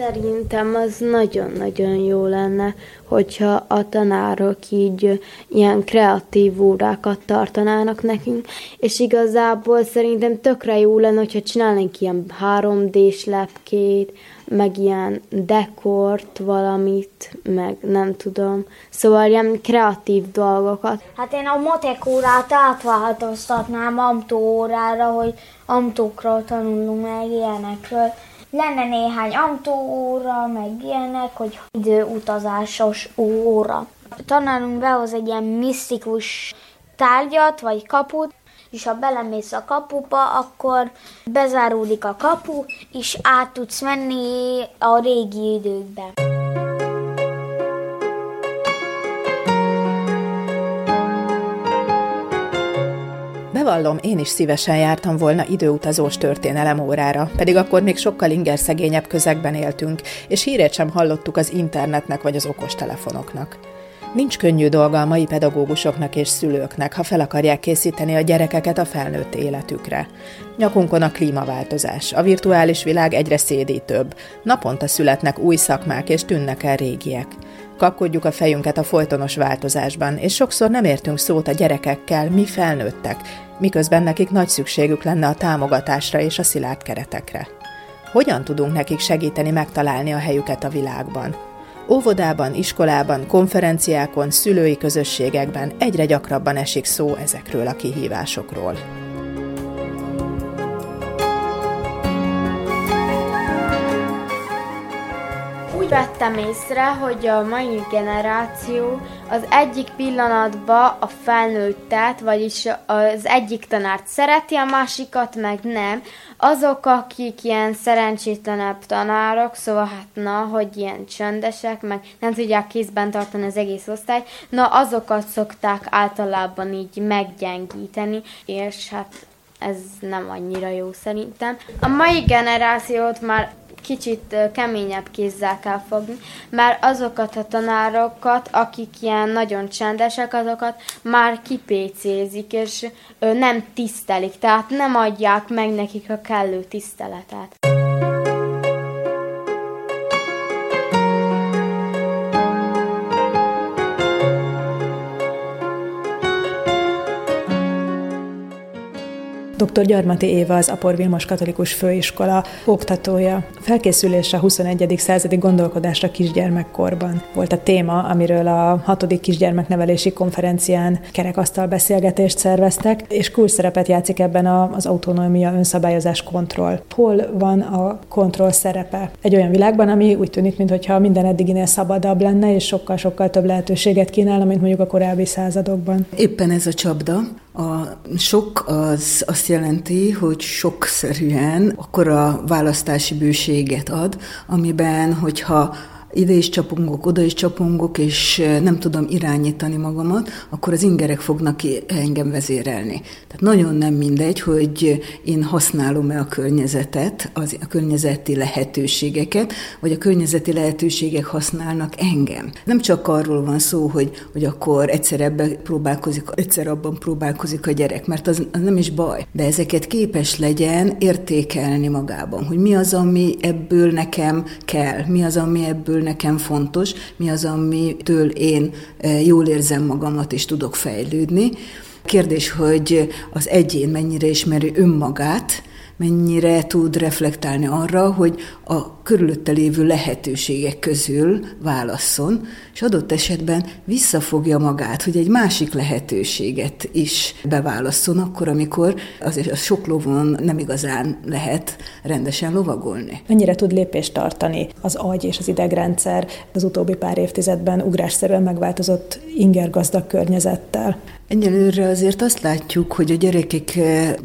Szerintem az nagyon-nagyon jó lenne, hogyha a tanárok így ilyen kreatív órákat tartanának nekünk, és igazából szerintem tökre jó lenne, hogyha csinálnánk ilyen 3D-s lepkét, meg ilyen dekort, valamit, meg nem tudom. Szóval ilyen kreatív dolgokat. Hát én a matek órát átváltoztatnám amtó órára, hogy amtókról tanulunk meg ilyenekről. Lenne néhány autóóra, meg ilyenek, hogy időutazásos óra. A tanárunk behoz egy ilyen misztikus tárgyat, vagy kaput, és ha belemész a kapuba, akkor bezáródik a kapu, és át tudsz menni a régi időkbe. Bevallom, én is szívesen jártam volna időutazós történelem órára, pedig akkor még sokkal ingerszegényebb közegben éltünk, és hírét sem hallottuk az internetnek vagy az okostelefonoknak. Nincs könnyű dolga a mai pedagógusoknak és szülőknek, ha fel akarják készíteni a gyerekeket a felnőtt életükre. Nyakunkon a klímaváltozás, a virtuális világ egyre szédítőbb, naponta születnek új szakmák és tűnnek el régiek. Kapkodjuk a fejünket a folytonos változásban, és sokszor nem értünk szót a gyerekekkel, mi felnőttek, miközben nekik nagy szükségük lenne a támogatásra és a szilárd keretekre. Hogyan tudunk nekik segíteni megtalálni a helyüket a világban? Óvodában, iskolában, konferenciákon, szülői közösségekben egyre gyakrabban esik szó ezekről a kihívásokról. Vettem észre, hogy a mai generáció az egyik pillanatban a felnőttet, vagyis az egyik tanárt szereti, a másikat meg nem. Azok, akik ilyen szerencsétlenebb tanárok, szóval hát na, hogy ilyen csöndesek, meg nem tudják kézben tartani az egész osztályt, na azokat szokták általában így meggyengíteni, és hát ez nem annyira jó szerintem. A mai generációt már kicsit keményebb kézzel kell fogni, mert azokat a tanárokat, akik ilyen nagyon csendesek, azokat már kipécézik, és nem tisztelik, tehát nem adják meg nekik a kellő tiszteletet. Dr. Gyarmati Éva az Apor Vilmos Katolikus Főiskola oktatója. Felkészülés a 21. századi gondolkodásra kisgyermekkorban volt a téma, amiről a 6. kisgyermeknevelési konferencián kerekasztal beszélgetést szerveztek, és kulcs szerepet játszik ebben az autonómia, önszabályozás, kontroll. Hol van a kontroll szerepe? Egy olyan világban, ami úgy tűnik, mintha minden eddiginél szabadabb lenne, és sokkal-sokkal több lehetőséget kínálna, mint mondjuk a korábbi századokban. Éppen ez a csapda, a sok az azt jelenti, hogy sokszerűen akkor választási bőséget ad, amiben, hogyha ide is csapongok, oda is csapongok, és nem tudom irányítani magamat, akkor az ingerek fognak engem vezérelni. Tehát nagyon nem mindegy, hogy én használom-e a környezetet, az, a környezeti lehetőségeket, vagy a környezeti lehetőségek használnak engem. Nem csak arról van szó, hogy, hogy akkor egyszer ebbe próbálkozik, egyszer abban próbálkozik a gyerek, mert az, az nem is baj. De ezeket képes legyen értékelni magában, hogy mi az, ami ebből nekem kell, mi az, ami ebből nekem fontos, mi az, amitől én eh, jól érzem magamat és tudok fejlődni. Kérdés, hogy az egyén mennyire ismeri önmagát, mennyire tud reflektálni arra, hogy a körülötte lévő lehetőségek közül válasszon, és adott esetben visszafogja magát, hogy egy másik lehetőséget is beválasszon, akkor, amikor azért a sok lovon nem igazán lehet rendesen lovagolni. Mennyire tud lépést tartani az agy és az idegrendszer az utóbbi pár évtizedben ugrásszerűen megváltozott ingergazdag környezettel? Egyelőre azért azt látjuk, hogy a gyerekek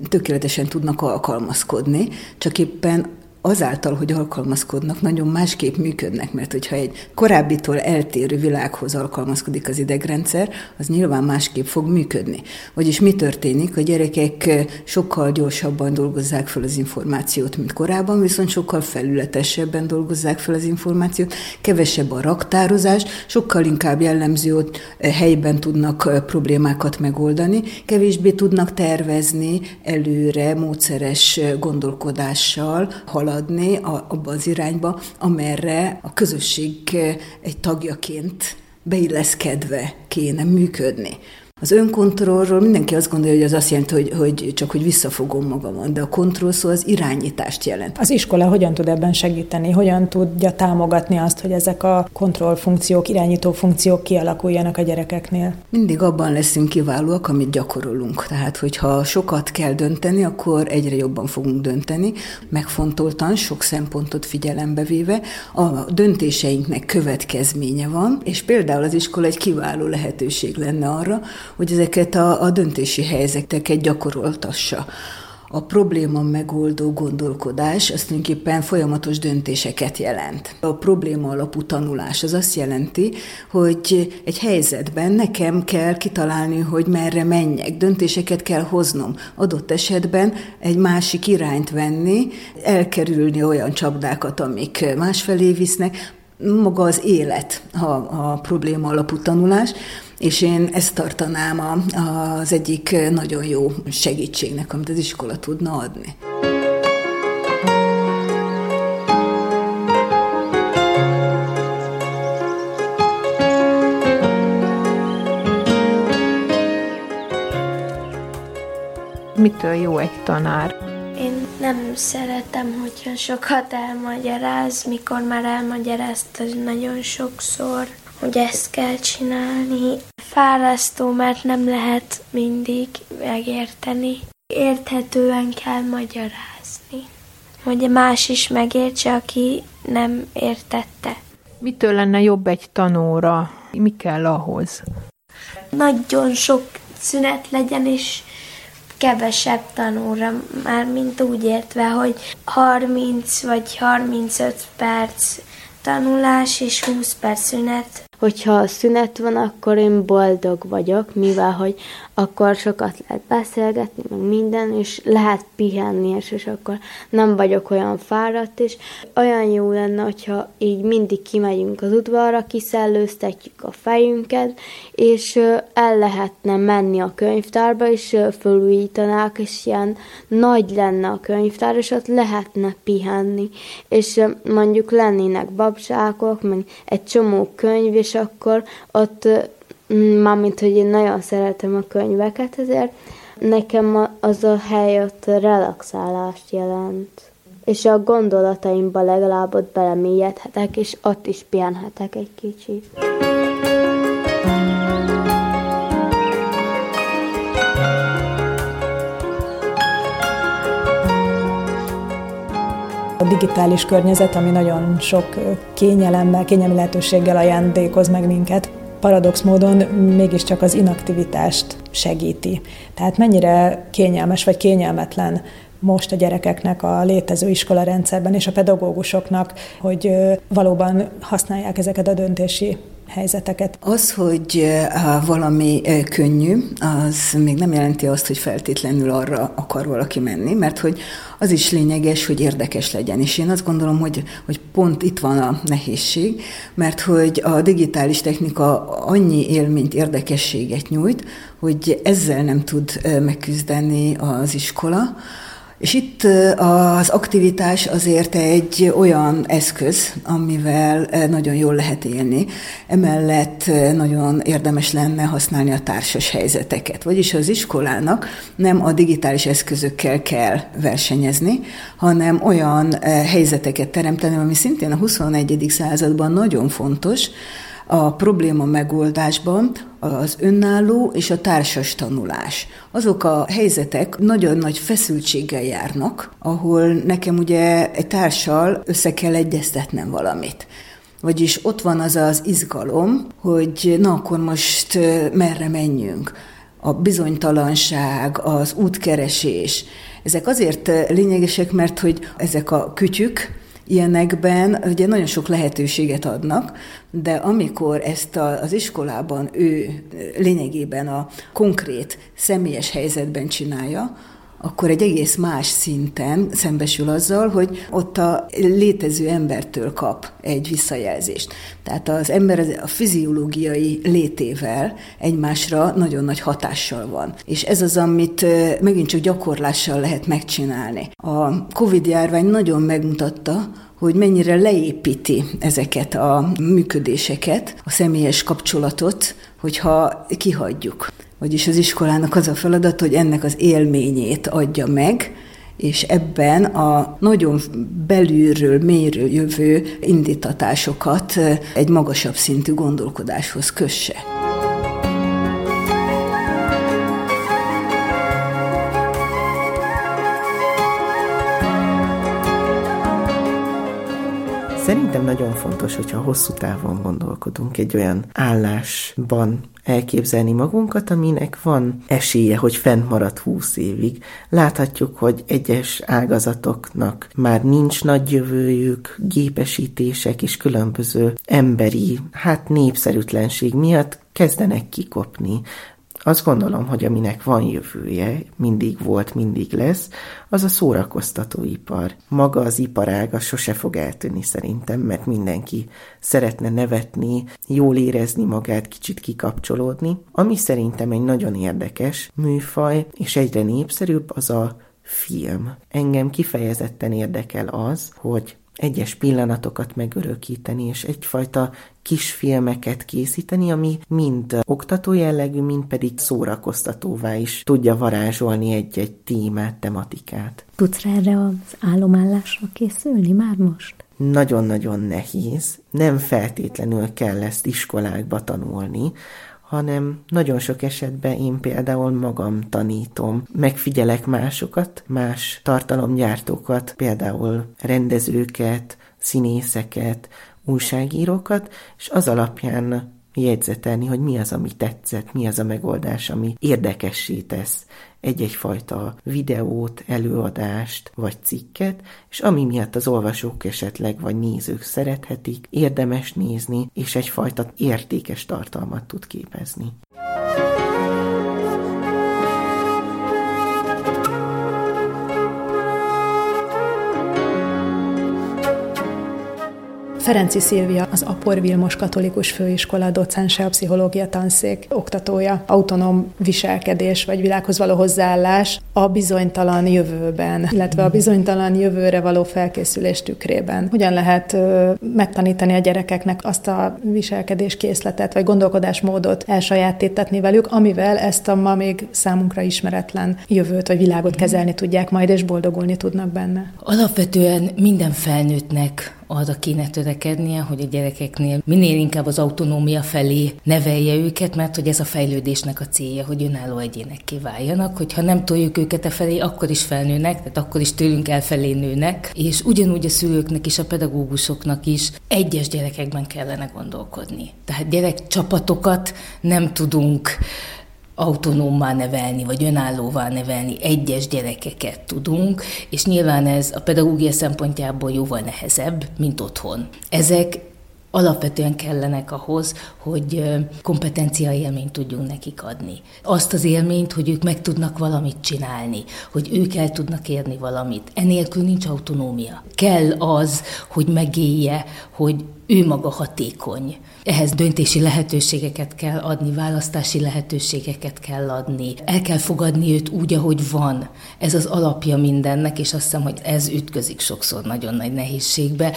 tökéletesen tudnak alkalmazkodni, csak éppen azáltal, hogy alkalmazkodnak, nagyon másképp működnek, mert hogyha egy korábbitól eltérő világhoz alkalmazkodik az idegrendszer, az nyilván másképp fog működni. Vagyis mi történik? A gyerekek sokkal gyorsabban dolgozzák fel az információt, mint korábban, viszont sokkal felületesebben dolgozzák fel az információt, kevesebb a raktározás, sokkal inkább jellemző, hogy helyben tudnak problémákat megoldani, kevésbé tudnak tervezni előre módszeres gondolkodással, halad haladni abba az irányba, amerre a közösség egy tagjaként beilleszkedve kéne működni. Az önkontrollról mindenki azt gondolja, hogy az azt jelenti, hogy, hogy csak hogy visszafogom magamon, de a kontroll szó az irányítást jelent. Az iskola hogyan tud ebben segíteni? Hogyan tudja támogatni azt, hogy ezek a kontrollfunkciók, irányító funkciók kialakuljanak a gyerekeknél? Mindig abban leszünk kiválóak, amit gyakorolunk. Tehát, hogyha sokat kell dönteni, akkor egyre jobban fogunk dönteni, megfontoltan, sok szempontot figyelembe véve. A döntéseinknek következménye van, és például az iskola egy kiváló lehetőség lenne arra, hogy ezeket a, a döntési helyzeteket gyakoroltassa. A probléma megoldó gondolkodás az tulajdonképpen folyamatos döntéseket jelent. A probléma alapú tanulás az azt jelenti, hogy egy helyzetben nekem kell kitalálni, hogy merre menjek, döntéseket kell hoznom. Adott esetben egy másik irányt venni, elkerülni olyan csapdákat, amik másfelé visznek, maga az élet a, a probléma alapú tanulás, és én ezt tartanám a, az egyik nagyon jó segítségnek, amit az iskola tudna adni. Mitől jó egy tanár? Én nem szeretem, hogyha sokat elmagyaráz, mikor már elmagyarázta nagyon sokszor hogy ezt kell csinálni. Fárasztó, mert nem lehet mindig megérteni. Érthetően kell magyarázni, hogy más is megértse, aki nem értette. Mitől lenne jobb egy tanóra? Mi kell ahhoz? Nagyon sok szünet legyen, és kevesebb tanóra, már mint úgy értve, hogy 30 vagy 35 perc tanulás és 20 perc szünet hogyha szünet van, akkor én boldog vagyok, mivel hogy akkor sokat lehet beszélgetni, meg minden, és lehet pihenni, és, és akkor nem vagyok olyan fáradt, és olyan jó lenne, hogyha így mindig kimegyünk az udvarra, kiszellőztetjük a fejünket, és el lehetne menni a könyvtárba, és fölújítanák, és ilyen nagy lenne a könyvtár, és ott lehetne pihenni, és mondjuk lennének babzsákok, meg egy csomó könyv, és akkor ott mármint, hogy én nagyon szeretem a könyveket, ezért nekem az a hely ott relaxálást jelent. És a gondolataimba legalább ott belemélyedhetek, és ott is pihenhetek egy kicsit. Digitális környezet, ami nagyon sok kényelemmel, kényelmi lehetőséggel ajándékoz meg minket, paradox módon mégiscsak az inaktivitást segíti. Tehát mennyire kényelmes vagy kényelmetlen most a gyerekeknek a létező iskola rendszerben és a pedagógusoknak, hogy valóban használják ezeket a döntési helyzeteket. Az, hogy valami könnyű, az még nem jelenti azt, hogy feltétlenül arra akar valaki menni, mert hogy az is lényeges, hogy érdekes legyen. És én azt gondolom, hogy, hogy pont itt van a nehézség, mert hogy a digitális technika annyi élményt, érdekességet nyújt, hogy ezzel nem tud megküzdeni az iskola, és itt az aktivitás azért egy olyan eszköz, amivel nagyon jól lehet élni. Emellett nagyon érdemes lenne használni a társas helyzeteket. Vagyis az iskolának nem a digitális eszközökkel kell versenyezni, hanem olyan helyzeteket teremteni, ami szintén a 21. században nagyon fontos, a probléma megoldásban az önálló és a társas tanulás. Azok a helyzetek nagyon nagy feszültséggel járnak, ahol nekem ugye egy társal össze kell egyeztetnem valamit. Vagyis ott van az az izgalom, hogy na akkor most merre menjünk a bizonytalanság, az útkeresés. Ezek azért lényegesek, mert hogy ezek a kütyük, ilyenekben ugye nagyon sok lehetőséget adnak, de amikor ezt a, az iskolában ő lényegében a konkrét, személyes helyzetben csinálja, akkor egy egész más szinten szembesül azzal, hogy ott a létező embertől kap egy visszajelzést. Tehát az ember a fiziológiai létével egymásra nagyon nagy hatással van. És ez az, amit megint csak gyakorlással lehet megcsinálni. A Covid-járvány nagyon megmutatta, hogy mennyire leépíti ezeket a működéseket, a személyes kapcsolatot, hogyha kihagyjuk. Vagyis az iskolának az a feladat, hogy ennek az élményét adja meg, és ebben a nagyon belülről, mélyről jövő indítatásokat egy magasabb szintű gondolkodáshoz kösse. Szerintem nagyon fontos, hogyha hosszú távon gondolkodunk egy olyan állásban, elképzelni magunkat, aminek van esélye, hogy fennmarad húsz évig. Láthatjuk, hogy egyes ágazatoknak már nincs nagy jövőjük, gépesítések és különböző emberi, hát népszerűtlenség miatt kezdenek kikopni. Azt gondolom, hogy aminek van jövője, mindig volt, mindig lesz, az a szórakoztatóipar. Maga az iparág az sose fog eltűnni szerintem, mert mindenki szeretne nevetni, jól érezni magát, kicsit kikapcsolódni. Ami szerintem egy nagyon érdekes műfaj, és egyre népszerűbb, az a film. Engem kifejezetten érdekel az, hogy egyes pillanatokat megörökíteni, és egyfajta kisfilmeket készíteni, ami mind oktató jellegű, mind pedig szórakoztatóvá is tudja varázsolni egy-egy témát, tematikát. Tudsz erre az állomállásra készülni már most? Nagyon-nagyon nehéz. Nem feltétlenül kell ezt iskolákba tanulni, hanem nagyon sok esetben én például magam tanítom, megfigyelek másokat, más tartalomgyártókat, például rendezőket, színészeket, újságírókat, és az alapján jegyzetelni, hogy mi az, ami tetszett, mi az a megoldás, ami érdekessé tesz egy-egy fajta videót, előadást vagy cikket, és ami miatt az olvasók esetleg vagy nézők szerethetik, érdemes nézni, és egyfajta értékes tartalmat tud képezni. Ferenci Szilvia, az Apor Vilmos Katolikus Főiskola docense, a pszichológia tanszék oktatója, autonóm viselkedés vagy világhoz való hozzáállás a bizonytalan jövőben, illetve a bizonytalan jövőre való felkészülés tükrében. Hogyan lehet megtanítani a gyerekeknek azt a viselkedés készletet vagy gondolkodásmódot elsajátítatni velük, amivel ezt a ma még számunkra ismeretlen jövőt vagy világot kezelni tudják majd, és boldogulni tudnak benne? Alapvetően minden felnőttnek arra kéne törekednie, hogy a gyerekeknél minél inkább az autonómia felé nevelje őket, mert hogy ez a fejlődésnek a célja, hogy önálló egyénekké váljanak, hogyha nem toljuk őket e felé, akkor is felnőnek, tehát akkor is tőlünk elfelé nőnek, és ugyanúgy a szülőknek és a pedagógusoknak is egyes gyerekekben kellene gondolkodni. Tehát gyerekcsapatokat nem tudunk autonómmá nevelni, vagy önállóvá nevelni egyes gyerekeket tudunk, és nyilván ez a pedagógia szempontjából jóval nehezebb, mint otthon. Ezek alapvetően kellenek ahhoz, hogy kompetencia élményt tudjunk nekik adni. Azt az élményt, hogy ők meg tudnak valamit csinálni, hogy ők el tudnak érni valamit. Enélkül nincs autonómia. Kell az, hogy megélje, hogy ő maga hatékony. Ehhez döntési lehetőségeket kell adni, választási lehetőségeket kell adni. El kell fogadni őt úgy, ahogy van. Ez az alapja mindennek, és azt hiszem, hogy ez ütközik sokszor nagyon nagy nehézségbe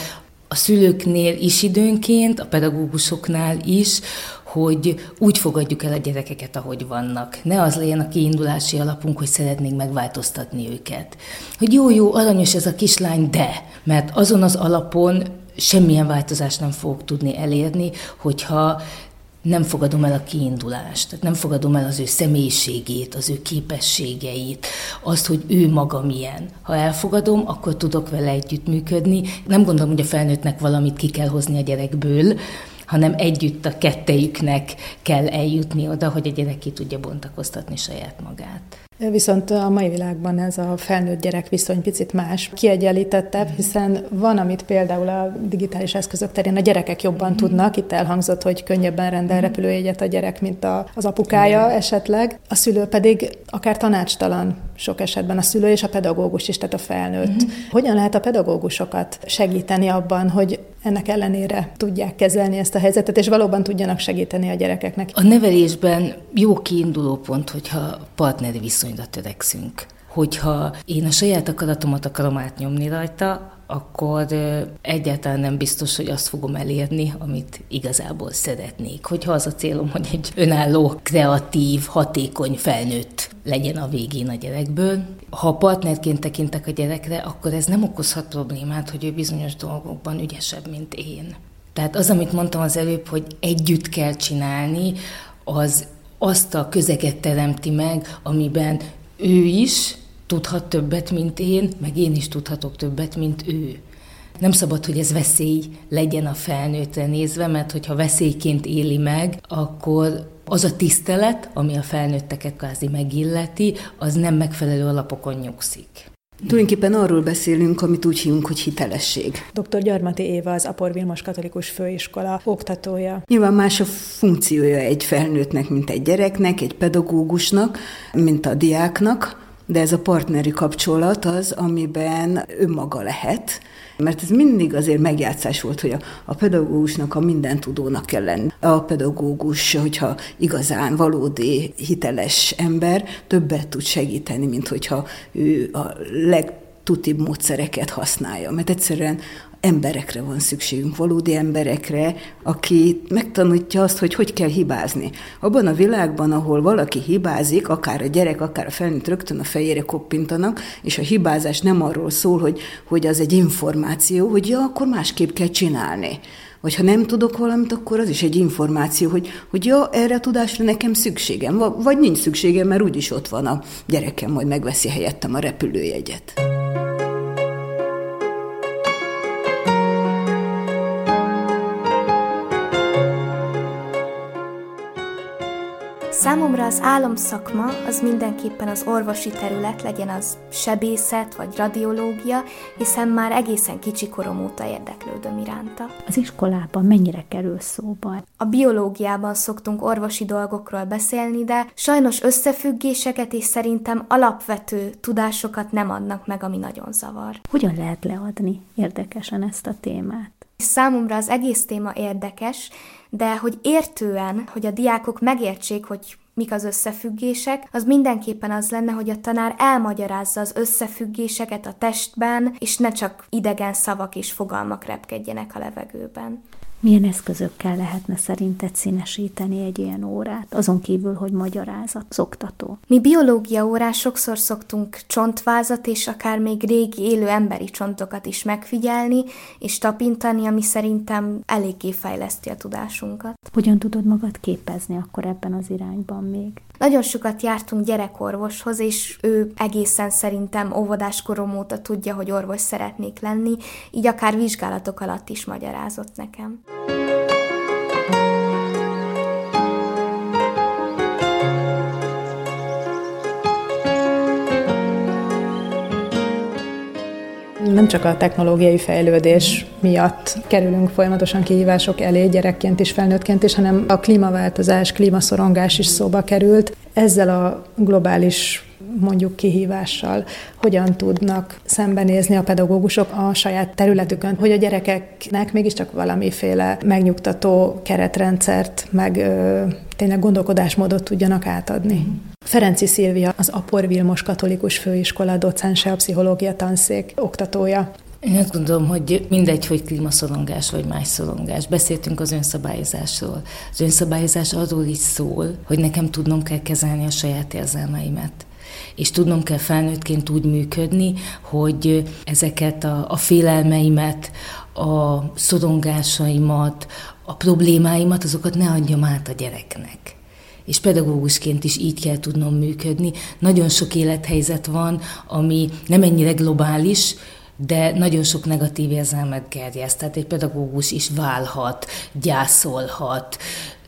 a szülőknél is időnként, a pedagógusoknál is, hogy úgy fogadjuk el a gyerekeket, ahogy vannak. Ne az legyen a kiindulási alapunk, hogy szeretnénk megváltoztatni őket. Hogy jó, jó, aranyos ez a kislány, de, mert azon az alapon semmilyen változást nem fogok tudni elérni, hogyha nem fogadom el a kiindulást, tehát nem fogadom el az ő személyiségét, az ő képességeit, azt, hogy ő maga milyen. Ha elfogadom, akkor tudok vele együttműködni. Nem gondolom, hogy a felnőttnek valamit ki kell hozni a gyerekből, hanem együtt a kettejüknek kell eljutni oda, hogy a gyerek ki tudja bontakoztatni saját magát. Viszont a mai világban ez a felnőtt-gyerek viszony picit más, kiegyenlítettebb, hiszen van, amit például a digitális eszközök terén a gyerekek jobban tudnak. Itt elhangzott, hogy könnyebben rendel repülőjegyet a gyerek, mint a, az apukája esetleg. A szülő pedig akár tanácstalan sok esetben a szülő és a pedagógus is, tehát a felnőtt. Uh-huh. Hogyan lehet a pedagógusokat segíteni abban, hogy ennek ellenére tudják kezelni ezt a helyzetet, és valóban tudjanak segíteni a gyerekeknek? A nevelésben jó kiinduló pont, hogyha partneri viszonyra törekszünk. Hogyha én a saját akaratomat akarom átnyomni rajta, akkor egyáltalán nem biztos, hogy azt fogom elérni, amit igazából szeretnék. Hogyha az a célom, hogy egy önálló, kreatív, hatékony felnőtt legyen a végén a gyerekből. Ha partnerként tekintek a gyerekre, akkor ez nem okozhat problémát, hogy ő bizonyos dolgokban ügyesebb, mint én. Tehát az, amit mondtam az előbb, hogy együtt kell csinálni, az azt a közeget teremti meg, amiben ő is tudhat többet, mint én, meg én is tudhatok többet, mint ő. Nem szabad, hogy ez veszély legyen a felnőttre nézve, mert hogyha veszélyként éli meg, akkor az a tisztelet, ami a felnőtteket kvázi megilleti, az nem megfelelő alapokon nyugszik. Tulajdonképpen arról beszélünk, amit úgy hívunk, hogy hitelesség. Dr. Gyarmati Éva az Apor Vilmos Katolikus Főiskola oktatója. Nyilván más a funkciója egy felnőttnek, mint egy gyereknek, egy pedagógusnak, mint a diáknak, de ez a partneri kapcsolat az, amiben önmaga lehet, mert ez mindig azért megjátszás volt, hogy a, a pedagógusnak a minden tudónak kell lenni. A pedagógus, hogyha igazán valódi hiteles ember, többet tud segíteni, mint hogyha ő a legtutibb módszereket használja. Mert egyszerűen emberekre van szükségünk, valódi emberekre, aki megtanítja azt, hogy hogy kell hibázni. Abban a világban, ahol valaki hibázik, akár a gyerek, akár a felnőtt rögtön a fejére koppintanak, és a hibázás nem arról szól, hogy, hogy az egy információ, hogy ja, akkor másképp kell csinálni. Vagy ha nem tudok valamit, akkor az is egy információ, hogy, hogy ja, erre a tudásra nekem szükségem, vagy nincs szükségem, mert úgyis ott van a gyerekem, majd megveszi helyettem a repülőjegyet. Számomra az álomszakma az mindenképpen az orvosi terület, legyen az sebészet vagy radiológia, hiszen már egészen kicsi korom óta érdeklődöm iránta. Az iskolában mennyire kerül szóba? A biológiában szoktunk orvosi dolgokról beszélni, de sajnos összefüggéseket és szerintem alapvető tudásokat nem adnak meg, ami nagyon zavar. Hogyan lehet leadni érdekesen ezt a témát? Számomra az egész téma érdekes, de hogy értően, hogy a diákok megértsék, hogy mik az összefüggések, az mindenképpen az lenne, hogy a tanár elmagyarázza az összefüggéseket a testben, és ne csak idegen szavak és fogalmak repkedjenek a levegőben. Milyen eszközökkel lehetne szerinted színesíteni egy ilyen órát, azon kívül, hogy magyarázat, szoktató? Mi biológia órán sokszor szoktunk csontvázat és akár még régi élő emberi csontokat is megfigyelni és tapintani, ami szerintem eléggé fejleszti a tudásunkat. Hogyan tudod magad képezni akkor ebben az irányban még? Nagyon sokat jártunk gyerekorvoshoz, és ő egészen szerintem óvodás korom óta tudja, hogy orvos szeretnék lenni, így akár vizsgálatok alatt is magyarázott nekem. Nem csak a technológiai fejlődés miatt kerülünk folyamatosan kihívások elé gyerekként és felnőttként is, hanem a klímaváltozás, klímaszorongás is szóba került. Ezzel a globális mondjuk kihívással, hogyan tudnak szembenézni a pedagógusok a saját területükön, hogy a gyerekeknek mégiscsak valamiféle megnyugtató keretrendszert, meg ö, tényleg gondolkodásmódot tudjanak átadni. Ferenci Szilvia, az Apor Vilmos Katolikus Főiskola docense, a pszichológia tanszék oktatója. Én azt gondolom, hogy mindegy, hogy klímaszorongás vagy más szorongás. Beszéltünk az önszabályozásról. Az önszabályozás arról is szól, hogy nekem tudnom kell kezelni a saját érzelmeimet és tudnom kell felnőttként úgy működni, hogy ezeket a, a félelmeimet, a szorongásaimat, a problémáimat, azokat ne adjam át a gyereknek és pedagógusként is így kell tudnom működni. Nagyon sok élethelyzet van, ami nem ennyire globális, de nagyon sok negatív érzelmet gerjeszt. Tehát egy pedagógus is válhat, gyászolhat,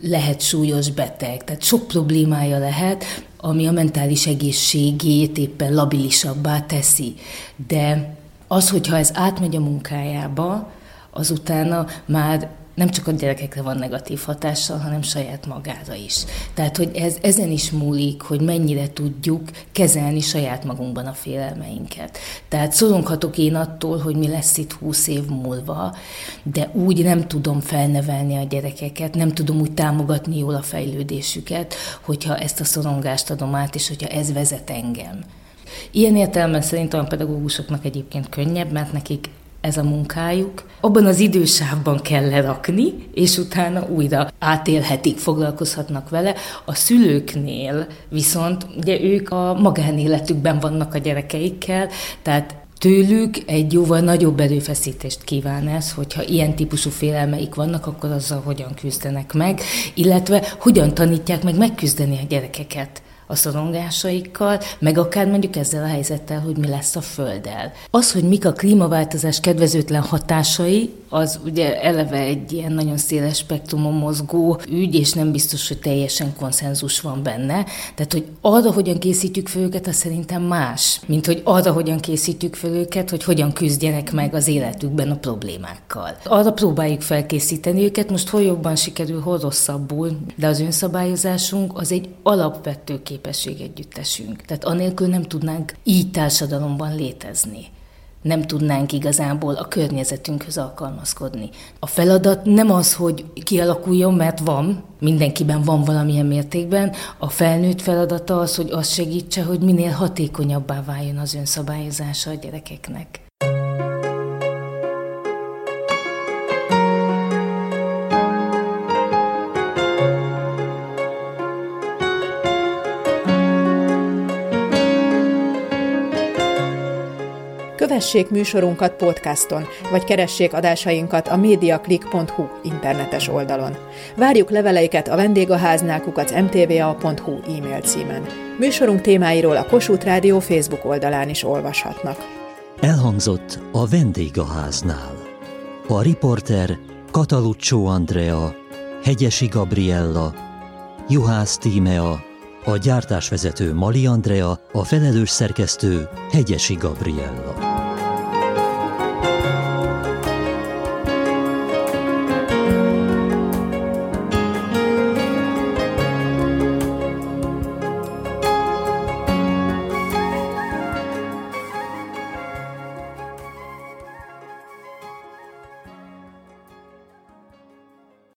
lehet súlyos beteg, tehát sok problémája lehet, ami a mentális egészségét éppen labilisabbá teszi. De az, hogyha ez átmegy a munkájába, azutána már nem csak a gyerekekre van negatív hatással, hanem saját magára is. Tehát, hogy ez ezen is múlik, hogy mennyire tudjuk kezelni saját magunkban a félelmeinket. Tehát szoronghatok én attól, hogy mi lesz itt húsz év múlva, de úgy nem tudom felnevelni a gyerekeket, nem tudom úgy támogatni jól a fejlődésüket, hogyha ezt a szorongást adom át, és hogyha ez vezet engem. Ilyen értelemben szerintem a pedagógusoknak egyébként könnyebb, mert nekik ez a munkájuk. Abban az idősávban kell lerakni, és utána újra átélhetik, foglalkozhatnak vele. A szülőknél viszont ugye ők a magánéletükben vannak a gyerekeikkel, tehát tőlük egy jóval nagyobb erőfeszítést kíván ez, hogyha ilyen típusú félelmeik vannak, akkor azzal hogyan küzdenek meg, illetve hogyan tanítják meg megküzdeni a gyerekeket a szorongásaikkal, meg akár mondjuk ezzel a helyzettel, hogy mi lesz a Földdel. Az, hogy mik a klímaváltozás kedvezőtlen hatásai, az ugye eleve egy ilyen nagyon széles spektrumon mozgó ügy, és nem biztos, hogy teljesen konszenzus van benne. Tehát, hogy arra, hogyan készítjük fel őket, az szerintem más, mint hogy arra, hogyan készítjük fel őket, hogy hogyan küzdjenek meg az életükben a problémákkal. Arra próbáljuk felkészíteni őket, most hol jobban sikerül, hol rosszabbul, de az önszabályozásunk az egy alapvető képesség együttesünk. Tehát anélkül nem tudnánk így társadalomban létezni nem tudnánk igazából a környezetünkhöz alkalmazkodni. A feladat nem az, hogy kialakuljon, mert van, mindenkiben van valamilyen mértékben, a felnőtt feladata az, hogy azt segítse, hogy minél hatékonyabbá váljon az önszabályozása a gyerekeknek. Kövessék műsorunkat podcaston, vagy keressék adásainkat a mediaclick.hu internetes oldalon. Várjuk leveleiket a vendégháznál kukac mtva.hu e-mail címen. Műsorunk témáiról a Kossuth Rádió Facebook oldalán is olvashatnak. Elhangzott a vendégháznál. A riporter Kataluccio Andrea, Hegyesi Gabriella, Juhász Tímea, a gyártásvezető Mali Andrea, a felelős szerkesztő Hegyesi Gabriella.